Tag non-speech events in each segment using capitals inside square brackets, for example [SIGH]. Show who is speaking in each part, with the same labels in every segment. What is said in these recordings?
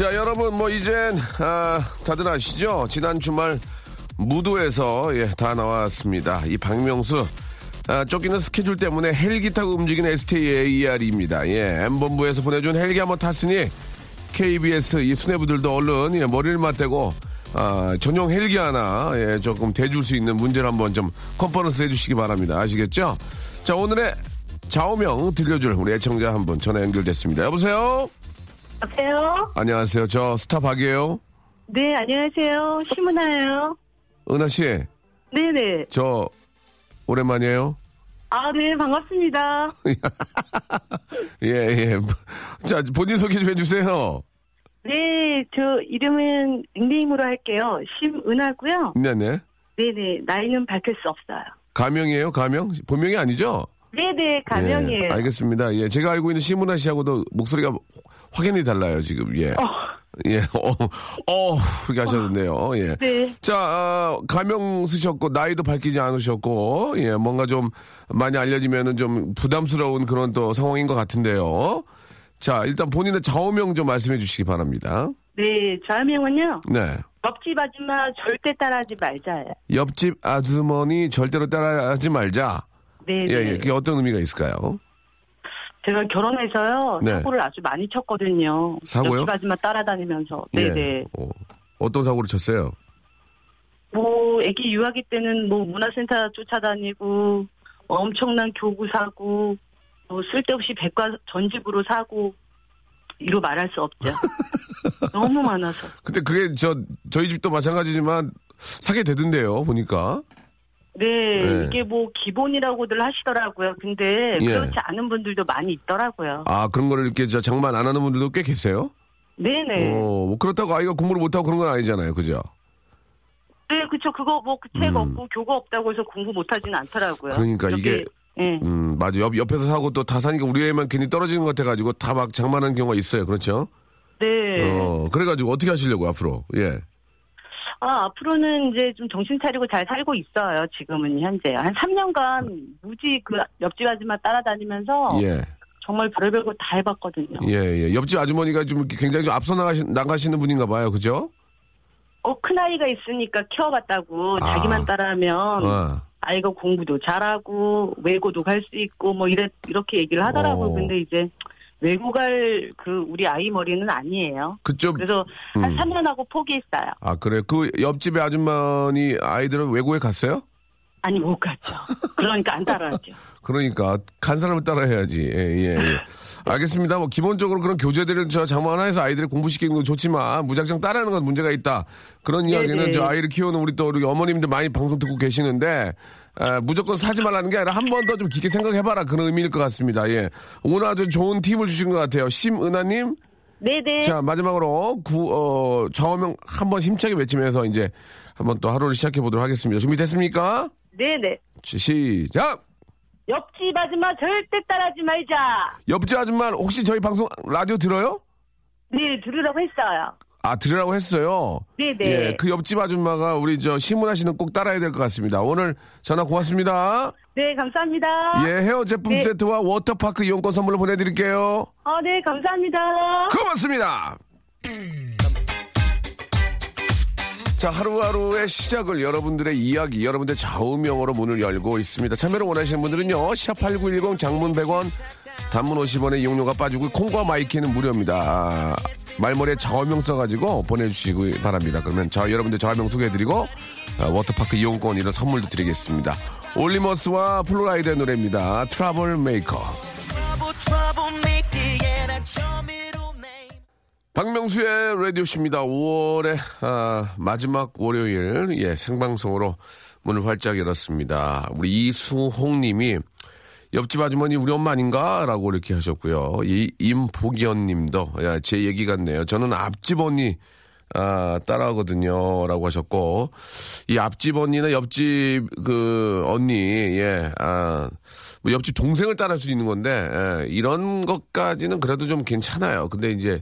Speaker 1: 자, 여러분, 뭐, 이젠, 아, 다들 아시죠? 지난 주말 무도에서, 예, 다 나왔습니다. 이 박명수, 아, 쫓기는 스케줄 때문에 헬기 타고 움직이는 STAER입니다. 예, M본부에서 보내준 헬기 한번 탔으니, KBS 이 수뇌부들도 얼른, 예, 머리를 맞대고, 아, 전용 헬기 하나, 예, 조금 대줄 수 있는 문제를 한번 좀 컨퍼런스 해주시기 바랍니다. 아시겠죠? 자, 오늘의 좌우명 들려줄 우리 애청자 한 분 전화 연결됐습니다. 여보세요?
Speaker 2: 여보세요?
Speaker 1: 안녕하세요. 저 스타 박이에요.
Speaker 2: 네, 안녕하세요. 심은아예요.
Speaker 1: 은하 씨,
Speaker 2: 네네.
Speaker 1: 저 오랜만이에요.
Speaker 2: 아, 네, 반갑습니다. [LAUGHS]
Speaker 1: 예, 예. 자, 본인 소개 좀 해주세요.
Speaker 2: 네, 저 이름은 닉네임으로 할게요. 심은하고요.
Speaker 1: 네네.
Speaker 2: 네네, 나이는 밝힐 수 없어요.
Speaker 1: 가명이에요, 가명? 본명이 아니죠?
Speaker 2: 네네, 가명이에요.
Speaker 1: 예, 알겠습니다. 예, 제가 알고 있는 심은하 씨하고도 목소리가 확연히 달라요, 지금. 예. 예, 어, 어, 그렇게 하셨는데요. 예.
Speaker 2: 네.
Speaker 1: 자, 아, 가명 쓰셨고, 나이도 밝히지 않으셨고, 예, 뭔가 좀 많이 알려지면은 좀 부담스러운 그런 또 상황인 것 같은데요. 자, 일단 본인의 좌우명 좀 말씀해 주시기 바랍니다.
Speaker 2: 네, 좌명은요.
Speaker 1: 네.
Speaker 2: 옆집 아줌마 절대 따라하지 말자예요.
Speaker 1: 옆집 아주머니 절대로 따라하지 말자.
Speaker 2: 네네.
Speaker 1: 예, 예. 그게 어떤 의미가 있을까요?
Speaker 2: 제가 결혼해서요.
Speaker 1: 네.
Speaker 2: 사고를 아주 많이 쳤거든요.
Speaker 1: 사고요?
Speaker 2: 옆집 아줌마 따라다니면서. 네네.
Speaker 1: 예. 어, 어떤 사고를 쳤어요?
Speaker 2: 뭐 애기 유아기 때는 뭐 문화센터 쫓아다니고 엄청난 교구 사고 뭐 쓸데없이 백과 전집으로 사고 이로 말할 수 없죠. [LAUGHS] 너무 많아서.
Speaker 1: 근데 그게 저, 저희 집도 마찬가지지만 사게 되던데요, 보니까.
Speaker 2: 네,
Speaker 1: 네.
Speaker 2: 이게 뭐 기본이라고들 하시더라고요. 근데
Speaker 1: 예.
Speaker 2: 그렇지 않은 분들도 많이 있더라고요.
Speaker 1: 아, 그런 거를 이렇게 저 장만 안 하는 분들도 꽤 계세요?
Speaker 2: 네네.
Speaker 1: 어, 뭐 그렇다고 아이가 공부를 못하고 그런 건 아니잖아요, 그죠?
Speaker 2: 네, 그쵸. 그거 뭐 그책
Speaker 1: 음.
Speaker 2: 없고 교과 없다고 해서 공부 못하지는 않더라고요.
Speaker 1: 그러니까
Speaker 2: 이렇게,
Speaker 1: 이게-
Speaker 2: 예.
Speaker 1: 음, 맞아. 옆, 옆에서 사고 또 다 사니까 우리 애만 괜히 떨어지는 것 같아가지고 다 막 장만하는 경우가 있어요. 그렇죠?
Speaker 2: 네.
Speaker 1: 어, 그래가지고 어떻게 하시려고, 앞으로? 예.
Speaker 2: 아, 앞으로는 이제 좀 정신 차리고 잘 살고 있어요. 지금은 현재. 한 3년간 무지 그 옆집 아줌마 따라다니면서
Speaker 1: 예.
Speaker 2: 정말 별의별 거 다 해봤거든요.
Speaker 1: 예, 예. 옆집 아주머니가 좀 굉장히 좀 앞서 나가시, 나가시는 분인가 봐요. 그죠?
Speaker 2: 어, 큰아이가 있으니까 키워봤다고
Speaker 1: 아.
Speaker 2: 자기만 따라하면
Speaker 1: 어.
Speaker 2: 아이가 공부도 잘하고 외고도 갈 수 있고 뭐 이래, 이렇게 얘기를 하더라고요.
Speaker 1: 어.
Speaker 2: 근데 이제 외고 갈 그 우리 아이 머리는 아니에요.
Speaker 1: 그쪽,
Speaker 2: 그래서 한
Speaker 1: 음.
Speaker 2: 3년 하고 포기했어요.
Speaker 1: 아, 그래. 그 옆집의 아주머니 아이들은 외국에 갔어요?
Speaker 2: 아니 못 갔죠. 그러니까 안 따라하죠. [LAUGHS]
Speaker 1: 그러니까 간 사람을 따라 해야지. 예, 예, 예. 알겠습니다. 뭐 기본적으로 그런 교재들을 저 장모 하나에서 아이들이 공부시키는 건 좋지만 무작정 따라하는 건 문제가 있다. 그런 이야기는
Speaker 2: 네네.
Speaker 1: 저 아이를 키우는 우리 또 우리 어머님들 많이 방송 듣고 계시는데 아, 무조건 사지 말라는 게 아니라 한 번 더 좀 깊게 생각해봐라 그런 의미일 것 같습니다. 예. 오늘 아주 좋은 팁을 주신 것 같아요. 심은하님.
Speaker 2: 네네.
Speaker 1: 자 마지막으로 구 어, 좌우명 한 번 힘차게 외치면서 이제 한번 또 하루를 시작해 보도록 하겠습니다. 준비됐습니까?
Speaker 2: 네네.
Speaker 1: 시- 시작.
Speaker 2: 옆집 아줌마 절대 따라하지 말자.
Speaker 1: 옆집 아줌마 혹시 저희 방송 라디오 들어요?
Speaker 2: 네, 들으라고 했어요.
Speaker 1: 아 들으라고 했어요.
Speaker 2: 네네.
Speaker 1: 예, 그 옆집 아줌마가 우리 저 신문하 씨는 꼭 따라야 될 것 같습니다. 오늘 전화 고맙습니다.
Speaker 2: 네, 감사합니다.
Speaker 1: 예, 헤어 제품
Speaker 2: 네.
Speaker 1: 세트와 워터파크 이용권 선물로 보내드릴게요.
Speaker 2: 아, 네, 감사합니다.
Speaker 1: 고맙습니다. 자, 하루하루의 시작을 여러분들의 이야기, 여러분들의 좌우명으로 문을 열고 있습니다. 참여를 원하시는 분들은요, 샵8910 장문 100원, 단문 50원의 이용료가 빠지고, 콩과 마이K는 무료입니다. 아, 말머리에 좌우명 써가지고 보내주시기 바랍니다. 그러면 저 여러분들 좌우명 소개해드리고, 아, 워터파크 이용권 이런 선물도 드리겠습니다. 올리 머스와 플로 라이다의 노래입니다. 트러블 메이커. 박명수의 라디오쇼입니다. 5월의 아, 마지막 월요일 예 생방송으로 문을 활짝 열었습니다. 우리 이수홍 님이 옆집 아주머니 우리 엄마 아닌가 라고 이렇게 하셨고요. 이 임복연 님도 야, 제 얘기 같네요. 저는 앞집 언니 아, 따라하거든요. 라고 하셨고, 이 앞집 언니나 옆집 그 언니, 예, 아, 뭐 옆집 동생을 따라할 수 있는 건데, 예, 이런 것까지는 그래도 좀 괜찮아요. 근데 이제,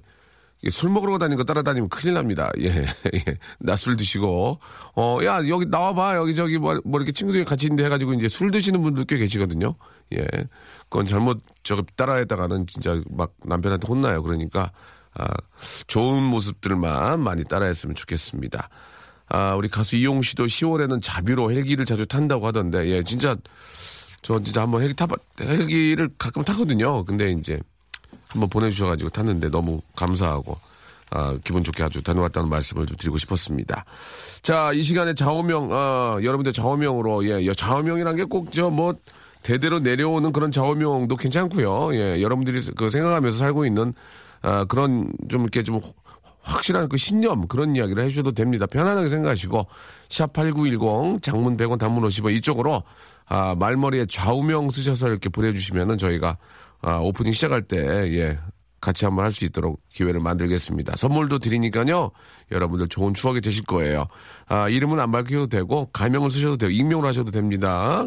Speaker 1: 술 먹으러 다니는 거 따라다니면 큰일 납니다. [LAUGHS] 예, 예. 낮술 드시고, 어, 야, 여기 나와봐. 여기 저기 뭐, 뭐 이렇게 친구들이 같이 있는데 해가지고 이제 술 드시는 분들 꽤 계시거든요. 예. 그건 잘못 저거 따라했다가는 진짜 막 남편한테 혼나요. 그러니까, 아, 좋은 모습들만 많이 따라했으면 좋겠습니다. 아, 우리 가수 이용 씨도 10월에는 자비로 헬기를 자주 탄다고 하던데, 예, 진짜, 저 진짜 한번 헬기 타봐, 헬기를 가끔 타거든요. 근데 이제, 한번 보내주셔가지고 탔는데 너무 감사하고, 아, 기분 좋게 아주 다녀왔다는 말씀을 좀 드리고 싶었습니다. 자, 이 시간에 좌우명, 아, 여러분들 좌우명으로, 예, 좌우명이란 게 꼭 저 뭐, 대대로 내려오는 그런 좌우명도 괜찮고요. 예, 여러분들이 그 생각하면서 살고 있는 아, 그런 좀 이렇게 좀 확실한 그 신념 그런 이야기를 해주셔도 됩니다. 편안하게 생각하시고 샵8910 장문 100원 단문 50원 이쪽으로 아, 말머리에 좌우명 쓰셔서 이렇게 보내주시면은 저희가 아, 오프닝 시작할 때 예, 같이 한번 할 수 있도록 기회를 만들겠습니다. 선물도 드리니까요. 여러분들 좋은 추억이 되실 거예요. 아, 이름은 안 밝혀도 되고 가명을 쓰셔도 되고 익명으로 하셔도 됩니다.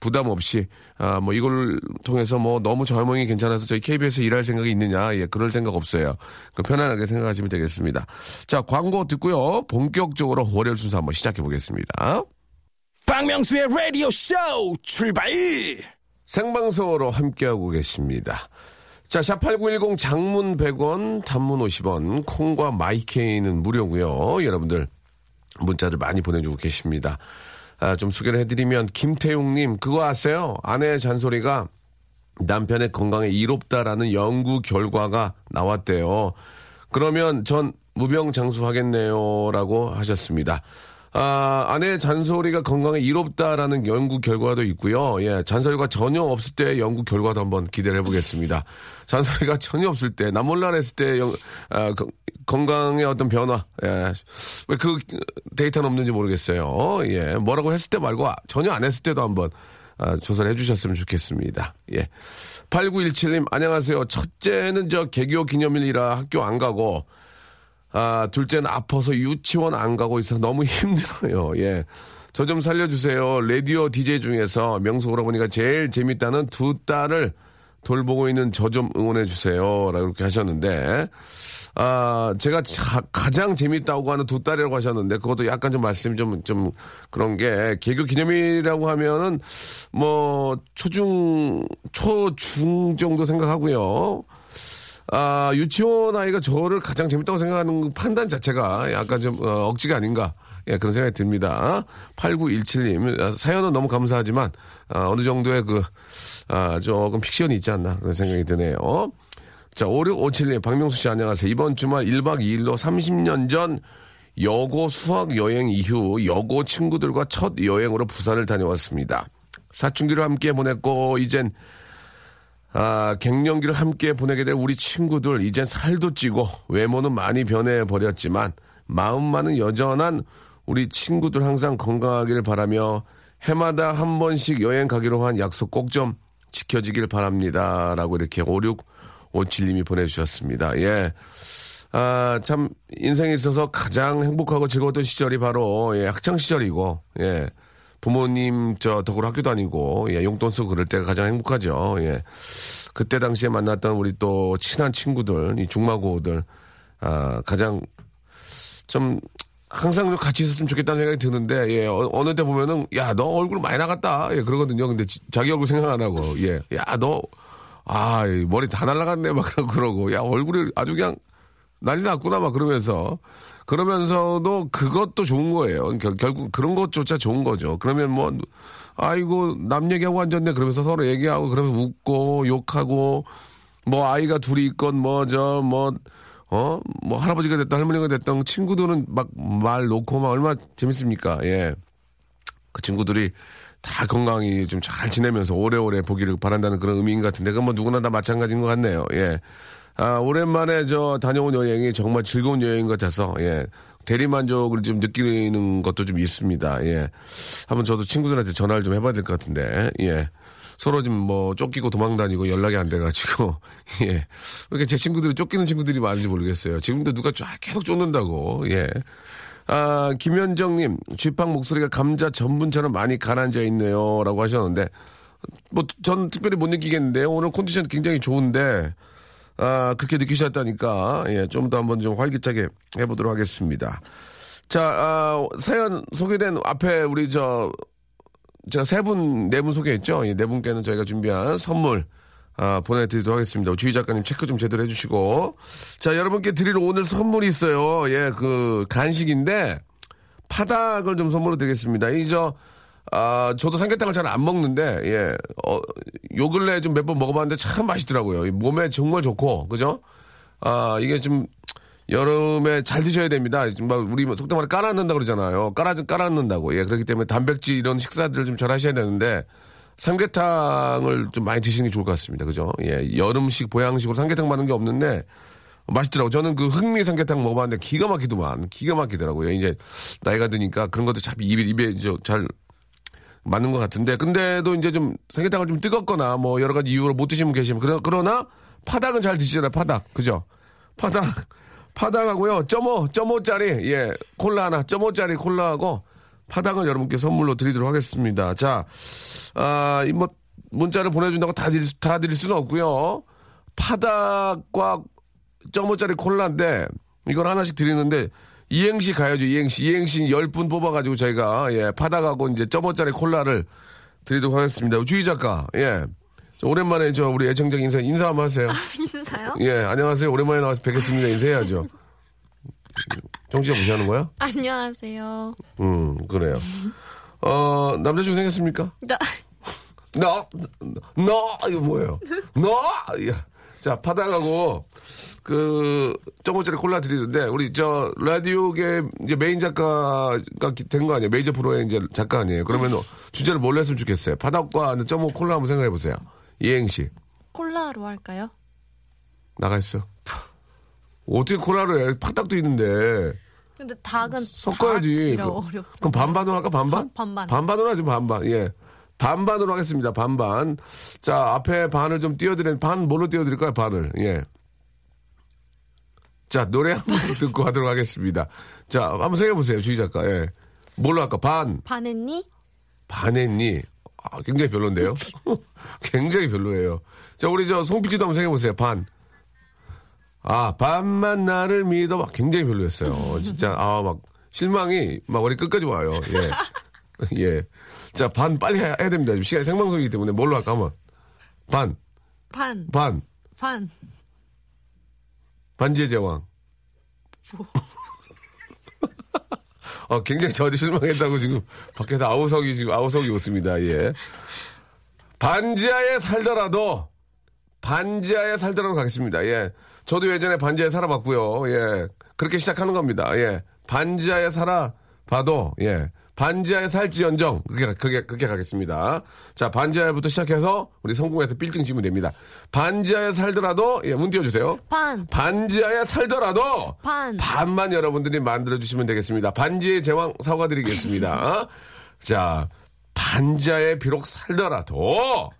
Speaker 1: 부담 없이 아 뭐 이걸 통해서 뭐 너무 젊은이 괜찮아서 저희 KBS에 일할 생각이 있느냐 예 그럴 생각 없어요 그 편안하게 생각하시면 되겠습니다 자 광고 듣고요 본격적으로 월요일 순서 한번 시작해 보겠습니다
Speaker 3: 박명수의 라디오 쇼 출발!
Speaker 1: 생방송으로 함께하고 계십니다 자, 샵8910 장문 100원, 단문 50원, 콩과 마이케이는 무료고요 여러분들 문자를 많이 보내주고 계십니다. 아, 좀 소개를 해드리면 김태웅님 그거 아세요? 아내의 잔소리가 남편의 건강에 이롭다라는 연구 결과가 나왔대요. 그러면 전 무병장수 하겠네요 라고 하셨습니다. 아, 아내의 잔소리가 건강에 이롭다라는 연구 결과도 있고요. 예, 잔소리가 전혀 없을 때 연구 결과도 한번 기대를 해보겠습니다. [LAUGHS] 잔소리가 전혀 없을 때, 나 몰라 했을 때 영, 아, 거, 건강의 어떤 변화, 예, 왜 그 데이터는 없는지 모르겠어요. 예, 뭐라고 했을 때 말고 전혀 안 했을 때도 한번 아, 조사를 해주셨으면 좋겠습니다. 예. 8917님, 안녕하세요. 첫째는 저 개교 기념일이라 학교 안 가고, 아, 둘째는 아파서 유치원 안 가고 있어서 너무 [LAUGHS] 힘들어요. 예. 저 좀 살려주세요. 라디오 DJ 중에서 명수 오라버니가 제일 재밌다는 두 딸을 돌보고 있는 저 좀 응원해주세요. 라고 이렇게 하셨는데, 아, 제가 자, 가장 재밌다고 하는 두 딸이라고 하셨는데, 그것도 약간 좀 말씀이 좀, 좀 그런 게, 개교 기념일이라고 하면은, 뭐, 초중, 초중 정도 생각하고요. 아, 유치원 아이가 저를 가장 재밌다고 생각하는 판단 자체가 약간 좀 어, 억지가 아닌가. 예, 그런 생각이 듭니다. 8917님, 사연은 너무 감사하지만, 아, 어느 정도의 그, 아, 조금 픽션이 있지 않나. 그런 생각이 드네요. 자, 5657님, 박명수 씨 안녕하세요. 이번 주말 1박 2일로 30년 전 여고 수학 여행 이후 여고 친구들과 첫 여행으로 부산을 다녀왔습니다. 사춘기를 함께 보냈고, 이젠 아, 갱년기를 함께 보내게 될 우리 친구들, 이젠 살도 찌고, 외모는 많이 변해버렸지만, 마음만은 여전한 우리 친구들 항상 건강하기를 바라며, 해마다 한 번씩 여행 가기로 한 약속 꼭 좀 지켜지길 바랍니다. 라고 이렇게 5657님이 보내주셨습니다. 예. 아, 참, 인생에 있어서 가장 행복하고 즐거웠던 시절이 바로, 예, 학창시절이고, 예. 부모님 저 덕으로 학교 다니고 예, 용돈 쓰고 그럴 때가 가장 행복하죠. 예. 그때 당시에 만났던 우리 또 친한 친구들, 이 중마고들 아, 가장 좀 항상 같이 있었으면 좋겠다는 생각이 드는데 예, 어, 느때 보면은 야 너 얼굴 많이 나갔다 예, 그러거든요. 근데 지, 자기 얼굴 생각 안 하고 예, 야너 아, 머리 다 날라갔네 막 그러고 그러고 야 얼굴이 아주 그냥 난리 났구나 막 그러면서 그러면서도 그것도 좋은 거예요. 결, 결국 그런 것조차 좋은 거죠. 그러면 뭐 아이고 남 얘기하고 앉았네 그러면서 서로 얘기하고 그러면서 웃고 욕하고 뭐 아이가 둘이 있건 뭐 저 뭐 어 뭐 할아버지가 됐다 할머니가 됐던 친구들은 막 말 놓고 막 얼마나 재밌습니까? 예. 그 친구들이 다 건강히 좀 잘 지내면서 오래오래 보기를 바란다는 그런 의미인 것 같은데 그건 뭐 누구나 다 마찬가지인 것 같네요. 예. 아, 오랜만에 저 다녀온 여행이 정말 즐거운 여행인 것 같아서 예. 대리만족을 좀 느끼는 것도 좀 있습니다. 예. 한번 저도 친구들한테 전화를 좀 해봐야 될 것 같은데, 예. 서로 좀뭐 쫓기고 도망 다니고 연락이 안 돼가지고, [LAUGHS] 예. 왜 이렇게 제 친구들이 쫓기는 친구들이 많은지 모르겠어요. 지금도 누가 쫙 계속 쫓는다고, 예. 아, 김현정님, 쥐팡 목소리가 감자 전분처럼 많이 가라앉아 있네요. 라고 하셨는데, 뭐, 전 특별히 못 느끼겠는데요. 오늘 컨디션 굉장히 좋은데, 아, 그렇게 느끼셨다니까, 예, 좀 더 한번 좀 활기차게 해보도록 하겠습니다. 자, 아, 사연 소개된 앞에 우리 저, 제가 세 분, 네 분 소개했죠? 이네 분께는 저희가 준비한 선물, 아, 보내드리도록 하겠습니다. 주희 작가님 체크 좀 제대로 해주시고. 자, 여러분께 드릴 오늘 선물이 있어요. 예, 그, 간식인데, 파닭을 좀 선물로 드리겠습니다. 이, 저, 아, 저도 삼계탕을 잘 안 먹는데, 예, 어, 요 근래 좀 몇 번 먹어봤는데 참 맛있더라고요. 이 몸에 정말 좋고, 그죠? 아, 이게 좀, 여름에 잘 드셔야 됩니다. 막 우리 속된 말에 깔아놓는다 그러잖아요. 깔아, 깔아놓는다고. 예, 그렇기 때문에 단백질 이런 식사들을 좀 잘 하셔야 되는데, 삼계탕을 좀 많이 드시는 게 좋을 것 같습니다. 그죠? 예, 여름식, 보양식으로 삼계탕 많은 게 없는데, 맛있더라고. 저는 그 흑미 삼계탕 먹어봤는데 기가 막히더만. 기가 막히더라고요. 이제 나이가 드니까 그런 것도 참 입에, 입에 이제 잘 맞는 것 같은데. 근데도 이제 좀 삼계탕을 좀 뜨겁거나 뭐 여러 가지 이유로 못 드시면 계시면. 그러, 그러나 파닭은 잘 드시잖아요. 파닭. 그죠? 파닭. 파닭하고요. 점오, 점오짜리. 예. 콜라 하나. 점오짜리 콜라하고 파닭은 여러분께 선물로 드리도록 하겠습니다. 자, 아, 이 뭐, 문자를 보내준다고 다 드릴, 수- 다 드릴 수는 없고요. 파닭과 점오짜리 콜라인데, 이걸 하나씩 드리는데, 이행시 가야죠, 이행시. 이행시 10분 뽑아가지고 저희가, 예, 파닭하고 이제 점오짜리 콜라를 드리도록 하겠습니다. 주희 작가, 예. 저 오랜만에 저 우리 애청자 인사, 인사 한번 하세요.
Speaker 4: 인사요?
Speaker 1: 예, 안녕하세요. 오랜만에 나와서 뵙겠습니다. 인사해야죠. 정치자 무시하는 거야?
Speaker 4: 안녕하세요.
Speaker 1: 음, 그래요. 어, 남자친구 생겼습니까?
Speaker 4: 나,
Speaker 1: 너, 너, 이거 뭐예요? 너! 야. 자, 파닭하고, 그, 조금짜리 콜라 드리는데, 우리 저, 라디오계 이제 메인 작가가 된 거 아니에요? 메이저 프로의 이제 작가 아니에요? 그러면 주제를 뭘로 했으면 좋겠어요? 파닭과 점오 콜라 한번 생각해 보세요. 이행시.
Speaker 4: 콜라로 할까요?
Speaker 1: 나가 있어. 어떻게 콜라를 해? 파닭도 있는데.
Speaker 4: 근데 닭은
Speaker 1: 섞어야지. 그-. 그럼 반반으로 할까? 반반?
Speaker 4: 반- 반 반.
Speaker 1: 반반으로 하지, 반반. 예. 반반으로 하겠습니다. 반반. 자, 앞에 반을 좀 띄워드린, 반 뭘로 띄워드릴까요? 반을. 예. 자, 노래 한번 듣고 하도록 하겠습니다. 자, 한번 생각해보세요. 주희 작가. 예. 뭘로 할까? 반.
Speaker 4: 반했니?
Speaker 1: 반했니? 아, 굉장히 별론데요? [LAUGHS] 굉장히 별로예요. 자, 우리 저 송피기도 한번 생각해보세요. 반. 아, 반만 나를 믿어. 막 굉장히 별로였어요. 진짜, 아, 막, 실망이 막 머리 끝까지 와요. 예. [LAUGHS] 예. 자, 반 빨리 해야, 해야 됩니다. 지금 시간이 생방송이기 때문에 뭘로 할까? 한번. 반,
Speaker 4: 반,
Speaker 1: 반,
Speaker 4: 반.
Speaker 1: 반지의 제왕. [LAUGHS] 어, 굉장히 저한테 실망했다고 지금 밖에서 아우성이 지금 아우성이 웃습니다. 예. 반지하에 살더라도 반지하에 살더라도 가겠습니다. 예. 저도 예전에 반지하에 살아봤고요. 예. 그렇게 시작하는 겁니다. 예. 반지하에 살아봐도 예. 반지하에 살지언정 그게 그게 그렇게 가겠습니다. 자 반지하에부터 시작해서 우리 성공해서 빌딩 지면 됩니다. 반지하에 살더라도 예, 문 띄워주세요.
Speaker 4: 반,
Speaker 1: 반지하에 살더라도
Speaker 4: 반.
Speaker 1: 반만 여러분들이 만들어 주시면 되겠습니다. 반지의 제왕 사과드리겠습니다. [LAUGHS] 자, 반지하에 비록 살더라도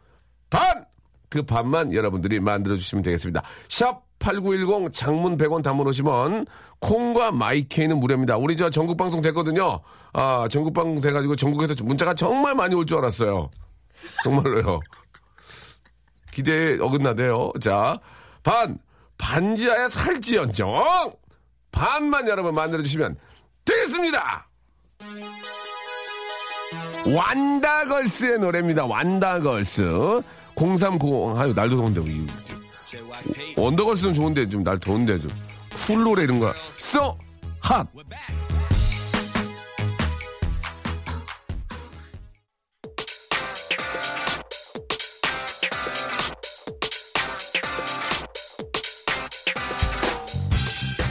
Speaker 1: 반! 그 반만 여러분들이 만들어 주시면 되겠습니다. 샵8910 장문 100원 단문 50원 콩과 마이케이는 무료입니다. 우리 저 전국 방송 됐거든요. 아, 전국 방송 돼 가지고 전국에서 문자가 정말 많이 올 줄 알았어요. 정말로요. 기대에 어긋나대요. 자, 반, 반지하에 살지언정, 반만 여러분 만들어주시면 되겠습니다! 원더걸스의 노래입니다. 원더걸스. 0390, 아유, 날도 더운데, 우리. 원더걸스는 좋은데, 좀 날 더운데, 좀. 쿨 노래 이런 거. So hot.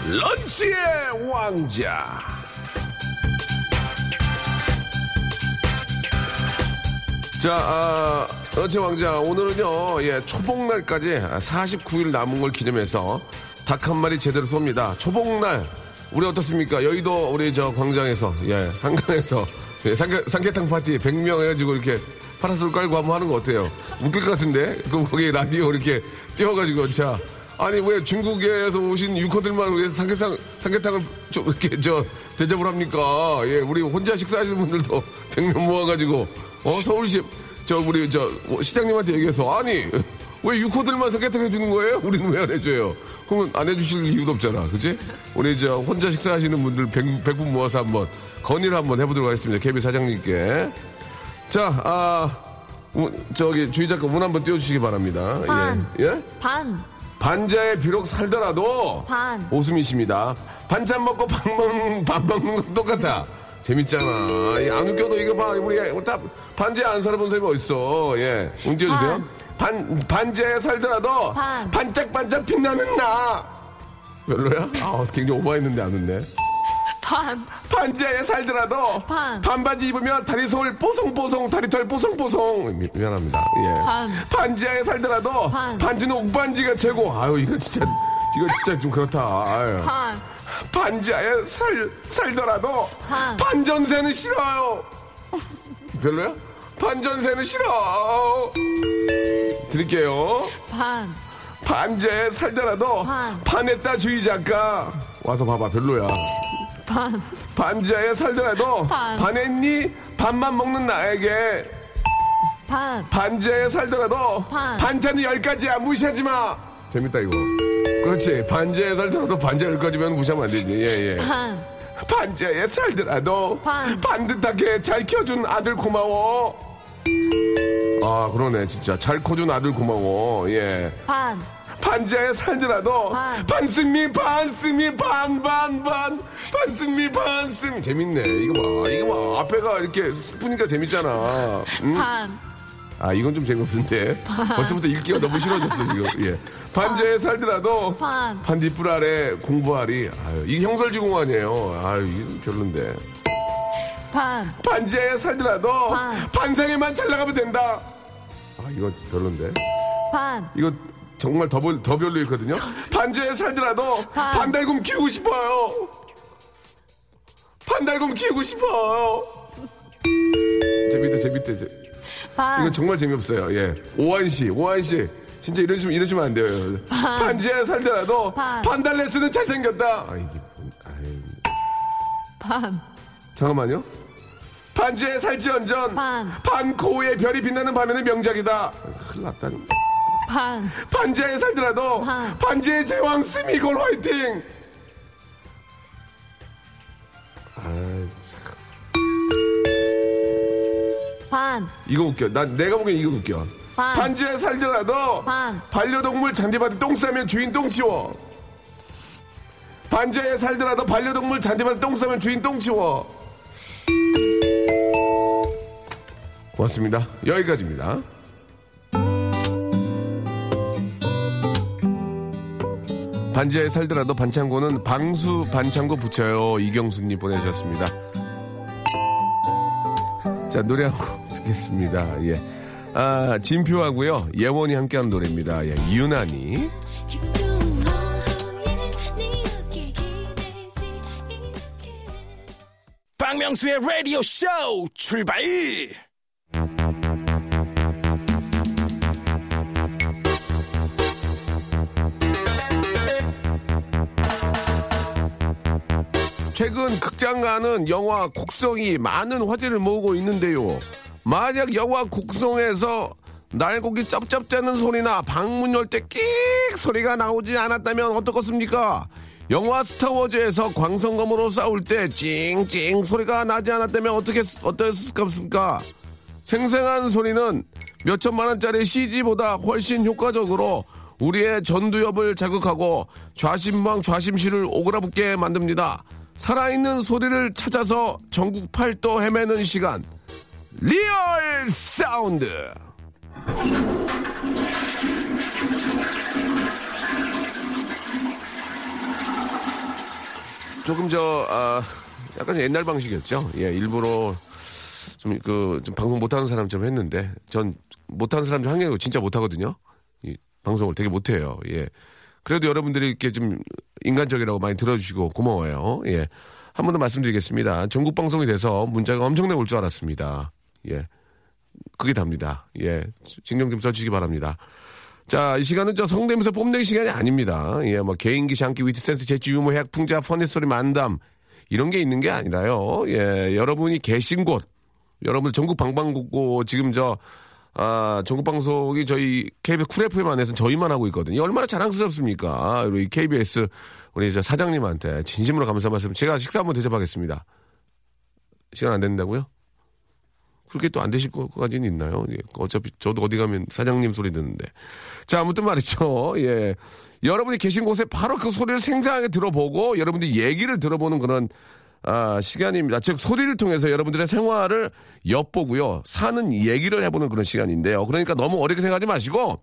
Speaker 1: 런치의 왕자. 자, 아, 런치 왕자. 오늘은요, 예, 초복날까지 49일 남은 걸 기념해서 닭 한 마리 제대로 쏩니다. 초복날. 우리 어떻습니까? 여의도 우리 저 광장에서, 예, 한강에서, 예, 삼계, 삼계탕 파티 100명 해가지고 이렇게 파라솔 깔고 한번 하는 거 어때요? 웃길 것 같은데? 그럼 거기 라디오 이렇게 띄워가지고, 자, 아니 왜 중국에서 오신 유커들만 위해서 삼계탕 삼계탕을 좀 이렇게 저 대접을 합니까? 예, 우리 혼자 식사하시는 분들도 [LAUGHS] 100명 모아가지고 어 서울시 저 우리 저 시장님한테 얘기해서 아니 왜 유커들만 삼계탕 해주는 거예요? 우리는 왜 안 해줘요? 그러면 안 해주실 이유도 없잖아, 그지? 우리 저 혼자 식사하시는 분들 100, 100분 모아서 한번 건의를 한번 해보도록 하겠습니다. KB 사장님께. 자, 아. 우- 저기 주희 작가 문 한번 띄워주시기 바랍니다.
Speaker 4: 반.
Speaker 1: 예? 예?
Speaker 4: 반.
Speaker 1: 반자에 비록 살더라도
Speaker 4: 반.
Speaker 1: 오수미십니다. 반찬 먹고 밥 먹는 밥 먹는 건 똑같아. 재밌잖아. 이안 웃겨도 이거 봐. 우리 다 반지에 안 살아본 사람이 어딨어. 예. 운 띄워주세요. 반 반지에 살더라도
Speaker 4: 반.
Speaker 1: 반짝반짝 빛나는 나. 별로야? 아, 굉장히 오버했는데 안 웃네.
Speaker 4: 반.
Speaker 1: 반지하에 살더라도
Speaker 4: 반.
Speaker 1: 반바지 입으면 다리 솔 뽀송뽀송 다리털 뽀송뽀송 미, 미안합니다 예.
Speaker 4: 반.
Speaker 1: 반지하에 살더라도
Speaker 4: 반.
Speaker 1: 반지는 옥반지가 최고 아유 이거 진짜 이거 진짜 좀 그렇다 아유.
Speaker 4: 반.
Speaker 1: 반지하에 살 살더라도
Speaker 4: 반.
Speaker 1: 반전세는 싫어요 별로야? 반전세는 싫어 드릴게요
Speaker 4: 반.
Speaker 1: 반지하에 살더라도
Speaker 4: 반.
Speaker 1: 반했다 주의 작가 와서 봐봐 별로야
Speaker 4: 반.
Speaker 1: 반지하에 살더라도
Speaker 4: 반.
Speaker 1: 반했니? 밥만 먹는 나에게
Speaker 4: 반.
Speaker 1: 반지하에 살더라도
Speaker 4: 반.
Speaker 1: 반찬이 열 가지야 무시하지 마. 재밌다 이거. 그렇지. 반지하에 살더라도 반지하 열 가지면 무시하면 안 되지. 예 예.
Speaker 4: 반.
Speaker 1: 반지하에 살더라도
Speaker 4: 반.
Speaker 1: 반듯하게 잘 키워준 아들 고마워. 아 그러네 진짜 잘 커준 아들 고마워. 예.
Speaker 4: 반.
Speaker 1: 반지하에 살더라도
Speaker 4: 반.
Speaker 1: 반승미 반승미 반반반 반승미 반승 재밌네 이거 봐 이거 봐 앞에가 이렇게 스프니까 재밌잖아 응?
Speaker 4: 반.
Speaker 1: 아 이건 좀 재미없는데 벌써부터 읽기가 너무 싫어졌어 지금 예 반지하에 살더라도
Speaker 4: 반.
Speaker 1: 반딧불 아래 공부하리 아유 이게 형설지공 아니에요 아유 이게 별론데
Speaker 4: 반.
Speaker 1: 반지하에 살더라도
Speaker 4: 반.
Speaker 1: 반상에만 잘 나가면 된다 아 이거 별론데
Speaker 4: 반.
Speaker 1: 이거 정말 더, 별- 더 별로 있거든요. 반지에 살더라도
Speaker 4: 반.
Speaker 1: 반달곰 키우고 싶어요. 반달곰 키우고 싶어요. 재밌다, 재밌다. 재-
Speaker 4: 반.
Speaker 1: 이건 정말 재미없어요. 예. 오한 씨, 오한 씨. 진짜 이러시면, 이러시면 안 돼요. 반지에 살더라도
Speaker 4: 반.
Speaker 1: 반달레스는 잘생겼다. 아, 이게, 뭔- 아이,
Speaker 4: 반.
Speaker 1: 잠깐만요. 반지에 살지언전.
Speaker 4: 반.
Speaker 1: 반코우의 별이 빛나는 밤에는 명작이다. 아, 큰일 났다.
Speaker 4: 반.
Speaker 1: 반지하에 살더라도
Speaker 4: 반.
Speaker 1: 반지의 제왕 스미골 화이팅!
Speaker 4: 반.
Speaker 1: 이거 웃겨. 나 내가 보기엔 이거 웃겨.
Speaker 4: 반.
Speaker 1: 반지하에 살더라도
Speaker 4: 반.
Speaker 1: 반려동물 잔디밭에 똥 싸면 주인 똥 치워. 반지하에 살더라도 반려동물 잔디밭에 똥 싸면 주인 똥 치워. 고맙습니다. 여기까지입니다. 반지하에 살더라도 반창고는 방수 반창고 붙여요. 이경수님 보내주셨습니다. 자, 노래 한곡 듣겠습니다. 예. 아, 진표하고요. 예원이 함께한 노래입니다. 예, 유난히.
Speaker 3: 박명수의 라디오 쇼 출발!
Speaker 1: 최근 극장 가는 영화 곡성이 많은 화제를 모으고 있는데요. 만약 영화 곡성에서 날고기 쩝쩝대는 소리나 방문 열 때 끽 소리가 나오지 않았다면 어떻겠습니까? 영화 스타워즈에서 광선검으로 싸울 때 찡찡 소리가 나지 않았다면 어떻게 어땠을까? 생생한 소리는 몇 천만 원짜리 CG보다 훨씬 효과적으로 우리의 전두엽을 자극하고 좌심방 좌심실을 오그라붙게 만듭니다. 살아있는 소리를 찾아서 전국 팔도 헤매는 시간. 리얼 사운드. 조금 저, 아, 약간 옛날 방식이었죠. 예, 일부러 좀 그, 좀 방송 못하는 사람 좀 했는데, 전 못하는 사람 중 한 개고 진짜 못하거든요. 이 방송을 되게 못해요. 예. 그래도 여러분들이 이렇게 좀 인간적이라고 많이 들어주시고 고마워요. 예. 한 번 더 말씀드리겠습니다. 전국 방송이 돼서 문자가 엄청나게 올 줄 알았습니다. 예. 그게 답니다. 예. 신경 좀 써주시기 바랍니다. 자, 이 시간은 저 성대모사 뽐내기 시간이 아닙니다. 예, 뭐 개인기, 샹기, 위트, 센스, 재치, 유머, 해학, 풍자, 퍼니 소리, 만담 이런 게 있는 게 아니라요. 예, 여러분이 계신 곳, 여러분 전국 방방곡곡 지금 저 아, 전국 방송이 저희 KBS 쿨 FM 안에서 저희만 하고 있거든요. 얼마나 자랑스럽습니까? 우리 KBS 우리 저 사장님한테 진심으로 감사 말씀. 제가 식사 한번 대접하겠습니다. 시간 안 된다고요? 그렇게 또 안 되실 것까지는 있나요? 예, 어차피 저도 어디 가면 사장님 소리 듣는데. 자, 아무튼 말이죠. [LAUGHS] 예. 여러분이 계신 곳에 바로 그 소리를 생생하게 들어보고 여러분들이 얘기를 들어보는 그런 아, 시간입니다. 즉, 소리를 통해서 여러분들의 생활을 엿보고요. 사는 얘기를 해보는 그런 시간인데요. 그러니까 너무 어렵게 생각하지 마시고,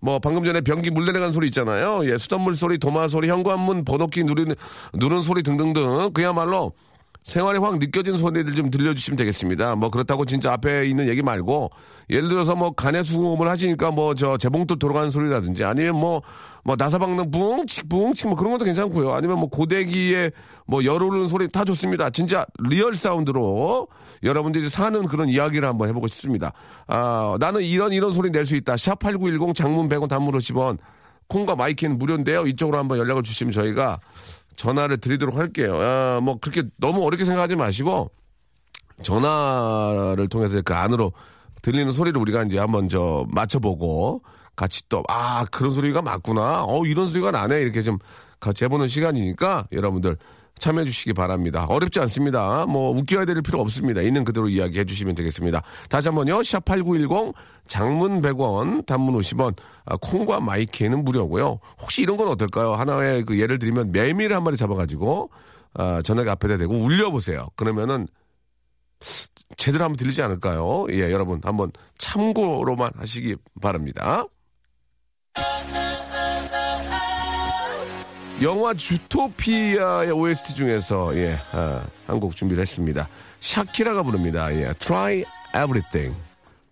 Speaker 1: 뭐, 방금 전에 변기 물 내려가는 소리 있잖아요. 예, 수돗물 소리, 도마 소리, 현관문 번호키 누르는, 누른 소리 등등등. 그야말로 생활에 확 느껴진 소리를 좀 들려주시면 되겠습니다. 뭐 그렇다고 진짜 앞에 있는 얘기 말고 예를 들어서 뭐 간의 수공업을 하시니까 뭐 저 재봉틀 돌아가는 소리라든지 아니면 뭐뭐 나사박는 붕칙 붕칙 뭐 그런 것도 괜찮고요. 아니면 뭐 고데기에 뭐 열 오르는 소리 다 좋습니다. 진짜 리얼 사운드로 여러분들이 사는 그런 이야기를 한번 해보고 싶습니다. 아 나는 이런 이런 소리 낼 수 있다. 샵 8910 장문 100원 단문 50원 콩과 마이K는 무료인데요. 이쪽으로 한번 연락을 주시면 저희가 전화를 드리도록 할게요. 아, 뭐 그렇게 너무 어렵게 생각하지 마시고 전화를 통해서 그 안으로 들리는 소리를 우리가 이제 한번 저 맞춰보고 같이 또 아 그런 소리가 맞구나. 어 이런 소리가 나네 이렇게 좀 같이 해보는 시간이니까 여러분들 참여해 주시기 바랍니다. 어렵지 않습니다. 뭐 웃겨야 될 필요 없습니다. 있는 그대로 이야기해 주시면 되겠습니다. 다시 한번요. 샵 8910 장문 100원, 단문 50원, 아, 콩과 마이K는 무료고요. 혹시 이런 건 어떨까요? 하나의 그 예를 들면 매미를 한 마리 잡아가지고 아, 전화기 앞에다 대고 울려보세요. 그러면은 제대로 한번 들리지 않을까요? 예, 여러분 한번 참고로만 하시기 바랍니다. 영화 주토피아의 OST 중에서 예, 아, 한곡 준비를 했습니다. 샤키라가 부릅니다. 예, Try Everything.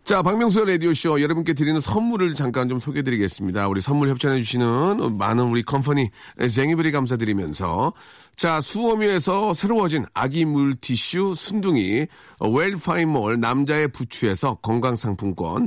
Speaker 1: 자, 박명수의 라디오쇼 여러분께 드리는 선물을 잠깐 좀 소개해드리겠습니다. 우리 선물 협찬해주시는 많은 우리 컴퍼니 쟁이들이 감사드리면서 자, 수어미에서 새로워진 아기 물티슈 순둥이 웰파인몰 남자의 부추에서 건강상품권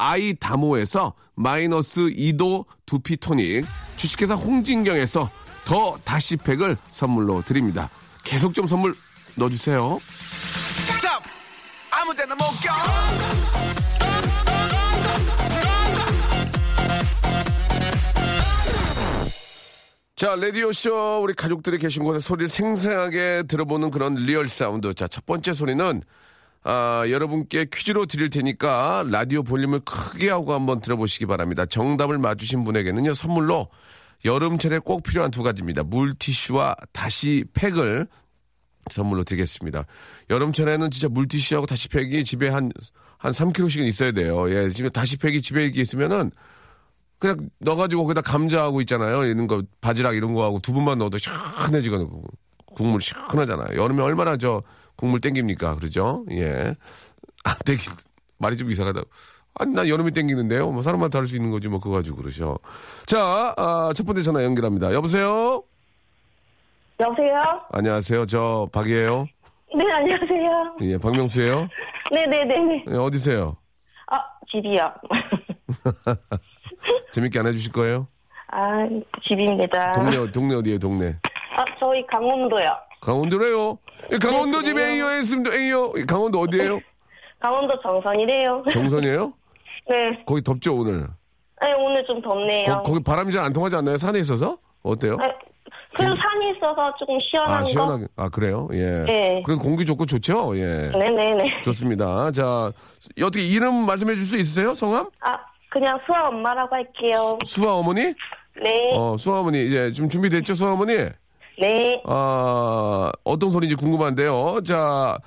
Speaker 1: 아이다모에서 마이너스 2도 두피 토닉, 주식회사 홍진경에서 더 다시팩을 선물로 드립니다. 계속 좀 선물 넣어주세요.
Speaker 3: 아무 데나 못 껴.
Speaker 1: 자, 라디오쇼 우리 가족들이 계신 곳에 소리를 생생하게 들어보는 그런 리얼 사운드. 자, 첫 번째 소리는 아, 여러분께 퀴즈로 드릴 테니까 라디오 볼륨을 크게 하고 한번 들어보시기 바랍니다. 정답을 맞추신 분에게는요, 선물로 여름철에 꼭 필요한 두 가지입니다. 물티슈와 다시 팩을 선물로 드리겠습니다. 여름철에는 진짜 물티슈하고 다시 팩이 집에 한, 한 3kg씩은 있어야 돼요. 예, 지금 다시 팩이 집에 이렇게 있으면은 그냥 넣어가지고 거기다 감자하고 있잖아요. 이런 거, 바지락 이런 거하고 두부만 넣어도 시원해지거든요. 국물 시원하잖아요. 여름에 얼마나 저 국물 땡깁니까? 그러죠? 예. 안 땡기, 말이 좀 이상하다. 아니, 난 여름이 땡기는데요. 뭐 사람마다 다를 수 있는 거지 뭐 그거 가지고 그러셔. 자, 아, 첫 번째 전화 연결합니다. 여보세요?
Speaker 5: 여보세요?
Speaker 1: 안녕하세요. 저 박이에요.
Speaker 5: 네, 안녕하세요.
Speaker 1: 예, 박명수예요.
Speaker 5: 네네네네.
Speaker 1: 예, 어디세요?
Speaker 5: 아, 집이요. [LAUGHS]
Speaker 1: 재밌게 안 해주실 거예요?
Speaker 5: 아, 집입니다.
Speaker 1: 동네, 어- 동네 어디에요, 동네?
Speaker 5: 아, 저희 강원도요.
Speaker 1: 강원도래요. 예, 강원도 집
Speaker 5: 그래요?
Speaker 1: A요 했습니다. A요. 강원도 어디예요?
Speaker 5: 강원도 정선이래요.
Speaker 1: 정선이에요? [LAUGHS]
Speaker 5: 네.
Speaker 1: 거기 덥죠 오늘.
Speaker 5: 네, 오늘 좀 덥네요.
Speaker 1: 거, 기 바람이 잘 안 통하지 않나요? 산에 있어서? 어때요?
Speaker 5: 네, 그리고 산이 있어서 조금 시원한
Speaker 1: 아
Speaker 5: 거.
Speaker 1: 시원하게. 아 그래요? 예.
Speaker 5: 네.
Speaker 1: 그래도 공기 좋고 좋죠. 예.
Speaker 5: 네네네.
Speaker 1: 좋습니다. 자 어떻게 이름 말씀해 줄 수 있으세요? 성함?
Speaker 5: 아, 그냥 수아 엄마라고 할게요.
Speaker 1: 수아 어머니?
Speaker 5: 네.
Speaker 1: 어 수아 어머니 이제 좀 준비됐죠 수아 어머니?
Speaker 5: 네.
Speaker 1: 아, 어떤 소리인지 궁금한데요. 자,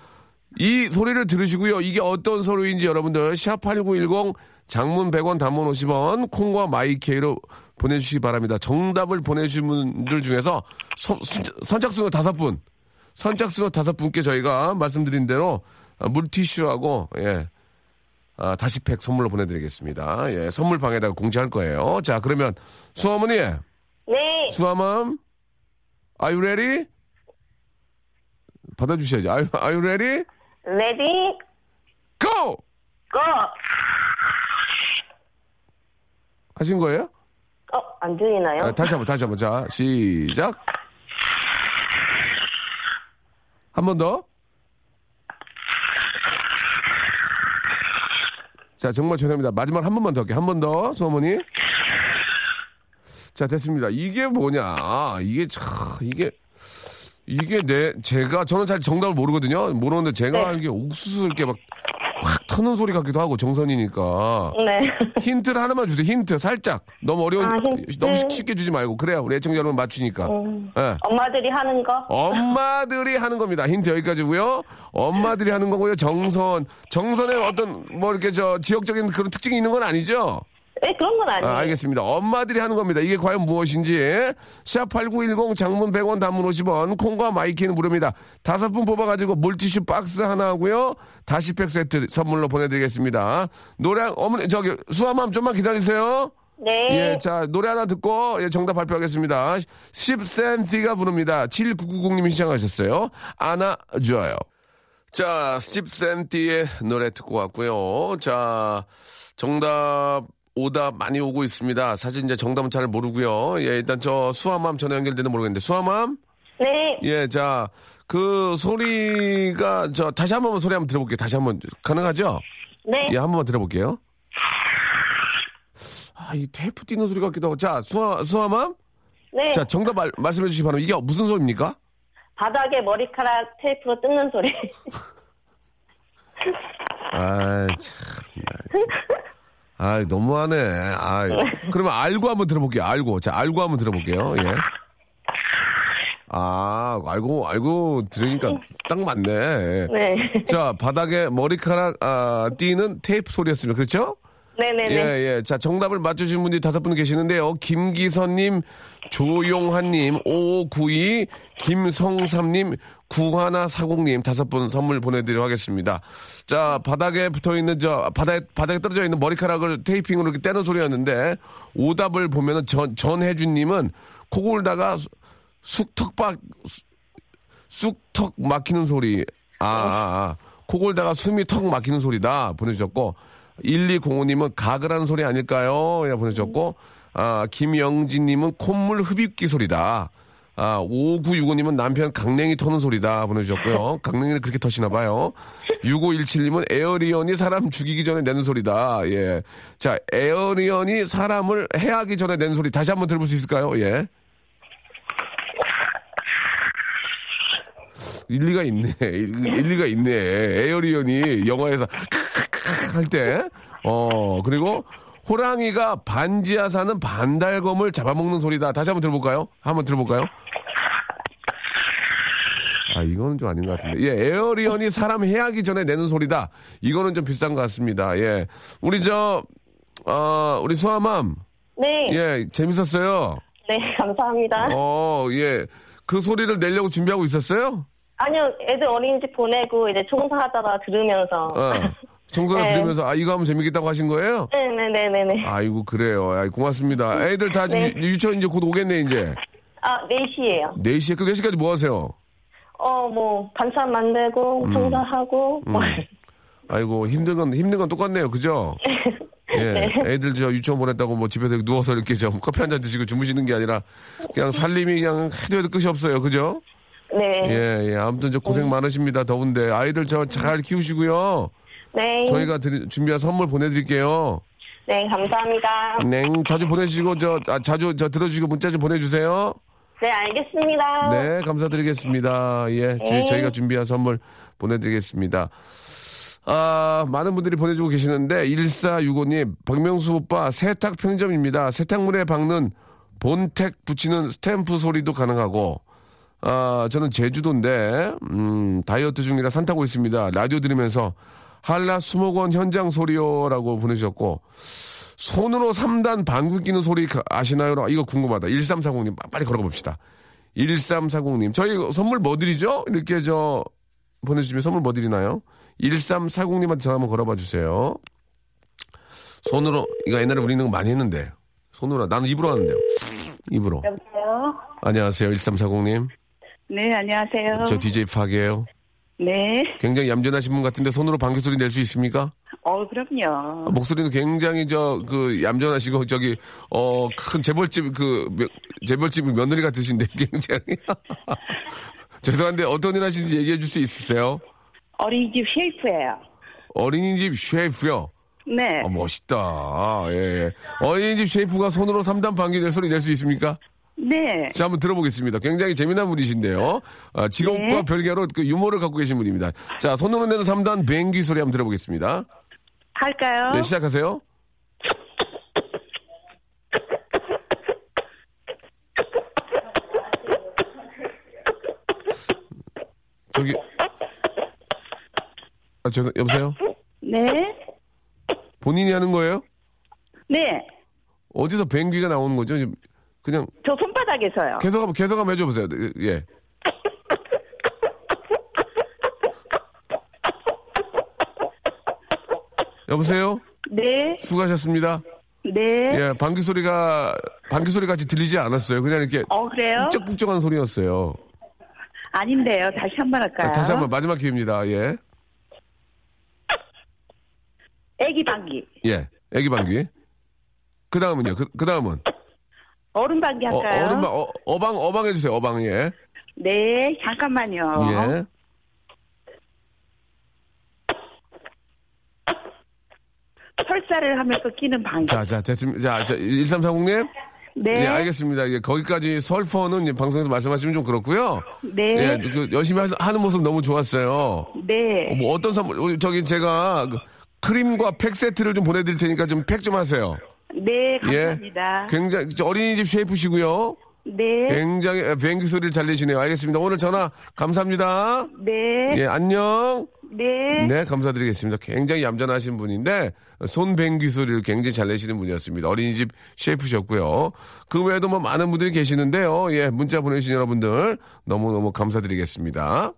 Speaker 1: 이 소리를 들으시고요. 이게 어떤 소리인지 여러분들 샵8910 장문 100원 단문 50원 콩과 마이케이로 보내주시기 바랍니다. 정답을 보내주신 분들 중에서 선, 선착순으로 다섯 분, 선착순으로 다섯 분께 저희가 말씀드린 대로 아, 물티슈하고 예. 아, 다시팩 선물로 보내드리겠습니다. 예, 선물 방에다가 공지할 거예요. 자, 그러면 수아 어머니,
Speaker 5: 네.
Speaker 1: 수아맘, are you ready? 받아주셔야죠. Are, you- are you ready?
Speaker 5: Ready,
Speaker 1: go!
Speaker 5: Go!
Speaker 1: 하신 거예요?
Speaker 5: 어, 안 들리나요?
Speaker 1: 아, 다시 한 번, 다시 한 번. 자, 시작. 한 번 더. 자, 정말 죄송합니다. 마지막 한 번만 더 할게요. 한 번 더, 수어머니. 자, 됐습니다. 이게 뭐냐. 아, 이게 참, 이게, 이게 내, 제가, 저는 잘 정답을 모르거든요. 모르는데 제가
Speaker 5: 네.
Speaker 1: 알기에 옥수수 이렇게 막, 확 터는 소리 같기도 하고, 정선이니까.
Speaker 5: 네.
Speaker 1: 힌트를 하나만 주세요. 힌트 살짝. 너무 어려운
Speaker 5: 아.
Speaker 1: 너무 쉽게 주지 말고 그래야 우리 애청자 여러분 맞추니까. 예.
Speaker 5: 엄마들이 하는 거?
Speaker 1: 엄마들이 하는 겁니다. 힌트 여기까지고요. 엄마들이 하는 거고요. 정선 정선에 어떤 뭐 이렇게 저 지역적인 그런 특징이 있는 건 아니죠.
Speaker 5: 네, 그런 건 아니에요.
Speaker 1: 아, 알겠습니다. 엄마들이 하는 겁니다. 이게 과연 무엇인지. 샵8910 장문 100원 단문 50원 콩과 마이K는 무료입니다. 다섯 분 뽑아가지고 물티슈 박스 하나 하고요. 다시팩 세트 선물로 보내드리겠습니다. 노래, 어머니, 저기, 수아맘 좀만 기다리세요.
Speaker 5: 네.
Speaker 1: 예, 자, 노래 하나 듣고 예, 정답 발표하겠습니다. 10cm가 부릅니다. 7990님이 시청하셨어요. 안아 줘요. 자, 10cm의 노래 듣고 왔고요. 자, 정답, 오답 많이 오고 있습니다. 사실 이제 정답은 잘 모르고요. 예, 일단 저 수아맘 전화 연결되는 모르겠는데, 수아맘?
Speaker 5: 네.
Speaker 1: 예, 자, 그 소리가, 저, 다시 한 번만 소리 한번 들어볼게요. 다시 한 번, 가능하죠?
Speaker 5: 네.
Speaker 1: 예, 한 번만 들어볼게요. 아, 이 테이프 뛰는 소리 같기도 하고. 자, 수아, 수아맘?
Speaker 5: 네.
Speaker 1: 자, 정답 말, 말씀해 주시기 바랍니다. 이게 무슨 소리입니까?
Speaker 5: 바닥에 머리카락 테이프로 뜯는 소리. [LAUGHS]
Speaker 1: 아, 참. 아, 너무하네. 아, 그러면 알고 한번 들어볼게요. 알고. 자, 알고 한번 들어볼게요. 예. 아, 알고, 알고 들으니까 딱 맞네.
Speaker 5: 네.
Speaker 1: 자, 바닥에 머리카락, 아, 띄는 테이프 소리였습니다. 그렇죠?
Speaker 5: 네네네.
Speaker 1: 예, 예. 자, 정답을 맞추신 분들이 다섯 분 계시는데요. 김기선님, 조용한님, 5592, 김성삼님, 9140님 다섯 분 선물 보내드리도록 하겠습니다. 자, 바닥에 붙어 있는 저, 바닥에, 바닥에 떨어져 있는 머리카락을 테이핑으로 이렇게 떼는 소리였는데, 오답을 보면은 전, 전혜준님은 코 골다가 숨 턱 막, 숨 턱 막히는 소리. 아, 아, 아. 코 골다가 숨이 턱 막히는 소리다. 보내주셨고, 1205님은 가글하는 소리 아닐까요? 예, 보내주셨고, 아, 김영진님은 콧물 흡입기 소리다. 아, 5965님은 남편 강냉이 터는 소리다. 보내주셨고요. 강냉이를 그렇게 터시나 봐요. 6517님은 alien이 사람 죽이기 전에 내는 소리다. 예. 자, alien이 사람을 해하기 전에 내는 소리 다시 한번 들어볼 수 있을까요? 예. 일리가 있네. 일- [LAUGHS] 일리가 있네. alien이 영화에서 할 때. 어, 그리고 호랑이가 반지하 사는 반달곰을 잡아먹는 소리다. 다시 한번 들어볼까요? 한번 들어볼까요? 아, 이거는 좀 아닌 것 같은데. 예, alien이 사람 해하기 전에 내는 소리다. 이거는 좀 비슷한 것 같습니다. 예. 우리 저, 어, 우리 수아맘.
Speaker 5: 네.
Speaker 1: 예, 재밌었어요.
Speaker 5: 네, [LAUGHS] 감사합니다.
Speaker 1: 어, 예. 그 소리를 내려고 준비하고 있었어요?
Speaker 5: 아니요, 애들 어린이집 보내고 이제 청소하다가 들으면서.
Speaker 1: 어. 청소를
Speaker 5: 네.
Speaker 1: 들으면서 아, 이거 하면 재밌겠다고 하신 거예요?
Speaker 5: 네네네네네.
Speaker 1: 아이고, 그래요. 아이, 고맙습니다. 애들 다
Speaker 5: 네.
Speaker 1: 유- 유치원 이제 곧 오겠네, 이제.
Speaker 5: 아, 4시에요.
Speaker 1: 4시에, 그 4시까지 뭐 하세요?
Speaker 5: 어, 뭐, 반찬 만들고,
Speaker 1: 음.
Speaker 5: 청소하고, 뭐.
Speaker 1: 아이고, 힘든 건, 힘든 건 똑같네요. 그죠? [LAUGHS] 예.
Speaker 5: 네.
Speaker 1: 애들 저 유치원 보냈다고 뭐 집에서 누워서 이렇게 좀 커피 한 잔 드시고 주무시는 게 아니라 그냥 살림이 그냥 해도 해도 끝이 없어요. 그죠?
Speaker 5: 네.
Speaker 1: 예, 예. 아무튼 저 고생 많으십니다. 더운데. 아이들 저 잘 키우시고요.
Speaker 5: 네.
Speaker 1: 저희가 드리- 준비한 선물 보내드릴게요.
Speaker 5: 네, 감사합니다.
Speaker 1: 네, 자주 보내주시고, 저, 아, 자주 저 들어주시고 문자 좀 보내주세요.
Speaker 5: 네, 알겠습니다.
Speaker 1: 네, 감사드리겠습니다. 예, 저-
Speaker 5: 네.
Speaker 1: 저희가 준비한 선물 보내드리겠습니다. 아, 많은 분들이 보내주고 계시는데, 1465님, 박명수 오빠 세탁 편의점입니다. 세탁물에 박는 본택 붙이는 스탬프 소리도 가능하고, 아, 저는 제주도인데, 음, 다이어트 중이라 산 타고 있습니다. 라디오 들으면서 한라 수목원 현장 소리요라고 보내주셨고, 손으로 3단 방구 끼는 소리 가- 아시나요? 이거 궁금하다. 1340님, 빨리 걸어가 봅시다. 1340님, 저희 선물 뭐 드리죠? 이렇게 저, 보내주시면 선물 뭐 드리나요? 1340님한테 전화 한번 걸어봐 주세요. 손으로, 이거 옛날에 우리 있는 거 많이 했는데. 손으로, 나는 입으로 하는데요. 입으로.
Speaker 2: 여보세요?
Speaker 1: 안녕하세요, 1340님.
Speaker 2: 네, 안녕하세요.
Speaker 1: 저 DJ 파게요.
Speaker 2: 네.
Speaker 1: 굉장히 얌전하신 분 같은데 손으로 방귀 소리 낼 수 있습니까?
Speaker 2: 어, 그럼요.
Speaker 1: 목소리는 굉장히 저 그 얌전하시고 저기 어 큰 재벌집 그 며- 재벌집 며느리 같으신데 [LAUGHS] 굉장히 [LAUGHS] 죄송한데 어떤 일 하시는지 얘기해 줄 수 있으세요?
Speaker 2: 어린이집 셰이프예요.
Speaker 1: 어린이집 셰프요.
Speaker 2: 네.
Speaker 1: 아, 멋있다. 예, 예. 어린이집 셰프가 손으로 3단 방귀 낼 소리 낼 수 있습니까?
Speaker 2: 네.
Speaker 1: 자, 한번 들어보겠습니다. 굉장히 재미난 분이신데요. 아, 직업과
Speaker 2: 네.
Speaker 1: 별개로 그 유머를 갖고 계신 분입니다. 자, 손으로 내는 3단 뱅귀 소리 한번 들어보겠습니다.
Speaker 2: 할까요?
Speaker 1: 네, 시작하세요. 저기 아, 죄송 여보세요?
Speaker 2: 네.
Speaker 1: 본인이 하는 거예요?
Speaker 2: 네.
Speaker 1: 어디서 뱅귀가 나오는 거죠? 지금 그냥
Speaker 2: 저 손바닥에서요.
Speaker 1: 계속 한번 계속 한번 해줘 보세요. 예. 여보세요?
Speaker 2: 네.
Speaker 1: 수고하셨습니다.
Speaker 2: 네.
Speaker 1: 예, 방귀 소리가 방귀 소리 같이 들리지 않았어요. 그냥 이렇게
Speaker 2: 어, 그래요?
Speaker 1: 북적북적한 소리였어요.
Speaker 2: 아닌데요. 다시 한 번 할까요?
Speaker 1: 다시 한 번 마지막 기회입니다. 예,
Speaker 2: 애기 방귀.
Speaker 1: 예, 애기 방귀. 그 다음은요. 그, 그 다음은
Speaker 2: 어른 방귀
Speaker 1: 어,
Speaker 2: 할까요?
Speaker 1: 어른 방 어, 어방 어방 해주세요. 어방 예,
Speaker 2: 네. 잠깐만요.
Speaker 1: 예.
Speaker 2: 설사를 하면서 끼는 방귀.
Speaker 1: 자, 자, 됐습니다. 자, 자 1340님.
Speaker 2: 네.
Speaker 1: 예, 알겠습니다. 예, 거기까지 설퍼는 이제 방송에서 말씀하시면 좀 그렇고요.
Speaker 2: 네.
Speaker 1: 예, 그 열심히 하- 하는 모습 너무 좋았어요.
Speaker 2: 네.
Speaker 1: 어, 뭐 어떤 선물, 저기 제가 그 크림과 팩 세트를 좀 보내드릴 테니까 좀 팩 좀 하세요.
Speaker 2: 네.
Speaker 1: 예.
Speaker 2: 감사합니다.
Speaker 1: 굉장히 저 어린이집 셰프시고요.
Speaker 2: 네.
Speaker 1: 굉장히 비행기 소리를 잘 내시네요. 알겠습니다. 오늘 전화 감사합니다.
Speaker 2: 네.
Speaker 1: 예, 안녕.
Speaker 2: 네.
Speaker 1: 네, 감사드리겠습니다. 굉장히 얌전하신 분인데 손뱅귀 소리를 굉장히 잘 내시는 분이었습니다. 어린이집 셰프셨고요. 그 외에도 뭐 많은 분들이 계시는데요. 예, 문자 보내주신 여러분들 너무너무 감사드리겠습니다.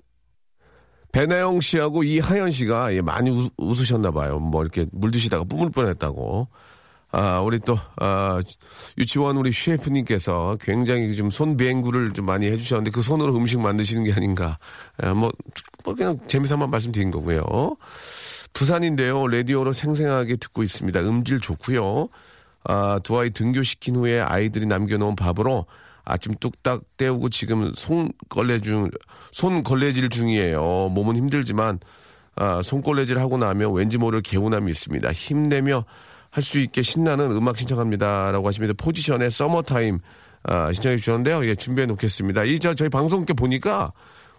Speaker 1: 배나영 씨하고 이하연 씨가 예, 많이 웃, 웃으셨나 봐요. 뭐 이렇게 물 드시다가 뿜을 뻔했다고. 아, 우리 또, 아, 유치원 우리 셰프님께서 굉장히 좀 손뱅구를 좀 많이 해주셨는데 그 손으로 음식 만드시는 게 아닌가. 아, 뭐, 뭐 그냥 재미삼아 말씀드린 거고요. 부산인데요. 라디오로 생생하게 듣고 있습니다. 음질 좋고요. 아, 두 아이 등교시킨 후에 아이들이 남겨놓은 밥으로 아침 뚝딱 때우고 지금 손걸레 중, 손걸레질 중이에요. 몸은 힘들지만, 아, 손걸레질 하고 나면 왠지 모를 개운함이 있습니다. 힘내며 할 수 있게 신나는 음악 신청합니다. 라고 하십니다. 포지션의 서머타임, 아, 신청해 주셨는데요. 예, 준비해 놓겠습니다. 이, 저, 저희 방송 께 보니까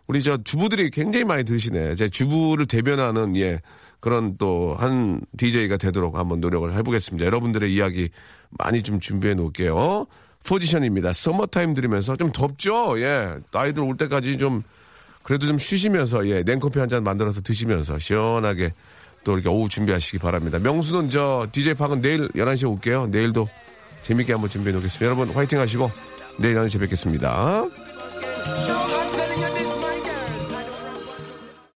Speaker 1: 우리 저 주부들이 굉장히 많이 들으시네. 제 주부를 대변하는, 예, 그런 또 한 DJ가 되도록 한번 노력을 해보겠습니다. 여러분들의 이야기 많이 좀 준비해 놓을게요. 포지션입니다. 서머타임 들으면서 좀 덥죠? 예. 아이들 올 때까지 좀 그래도 좀 쉬시면서 예. 냉커피 한 잔 만들어서 드시면서 시원하게 또 이렇게 오후 준비하시기 바랍니다. 명수는 저 DJ 팡은 내일 11시에 올게요. 내일도 재밌게 한번 준비해 놓겠습니다. 여러분 화이팅 하시고 내일 11시에 뵙겠습니다.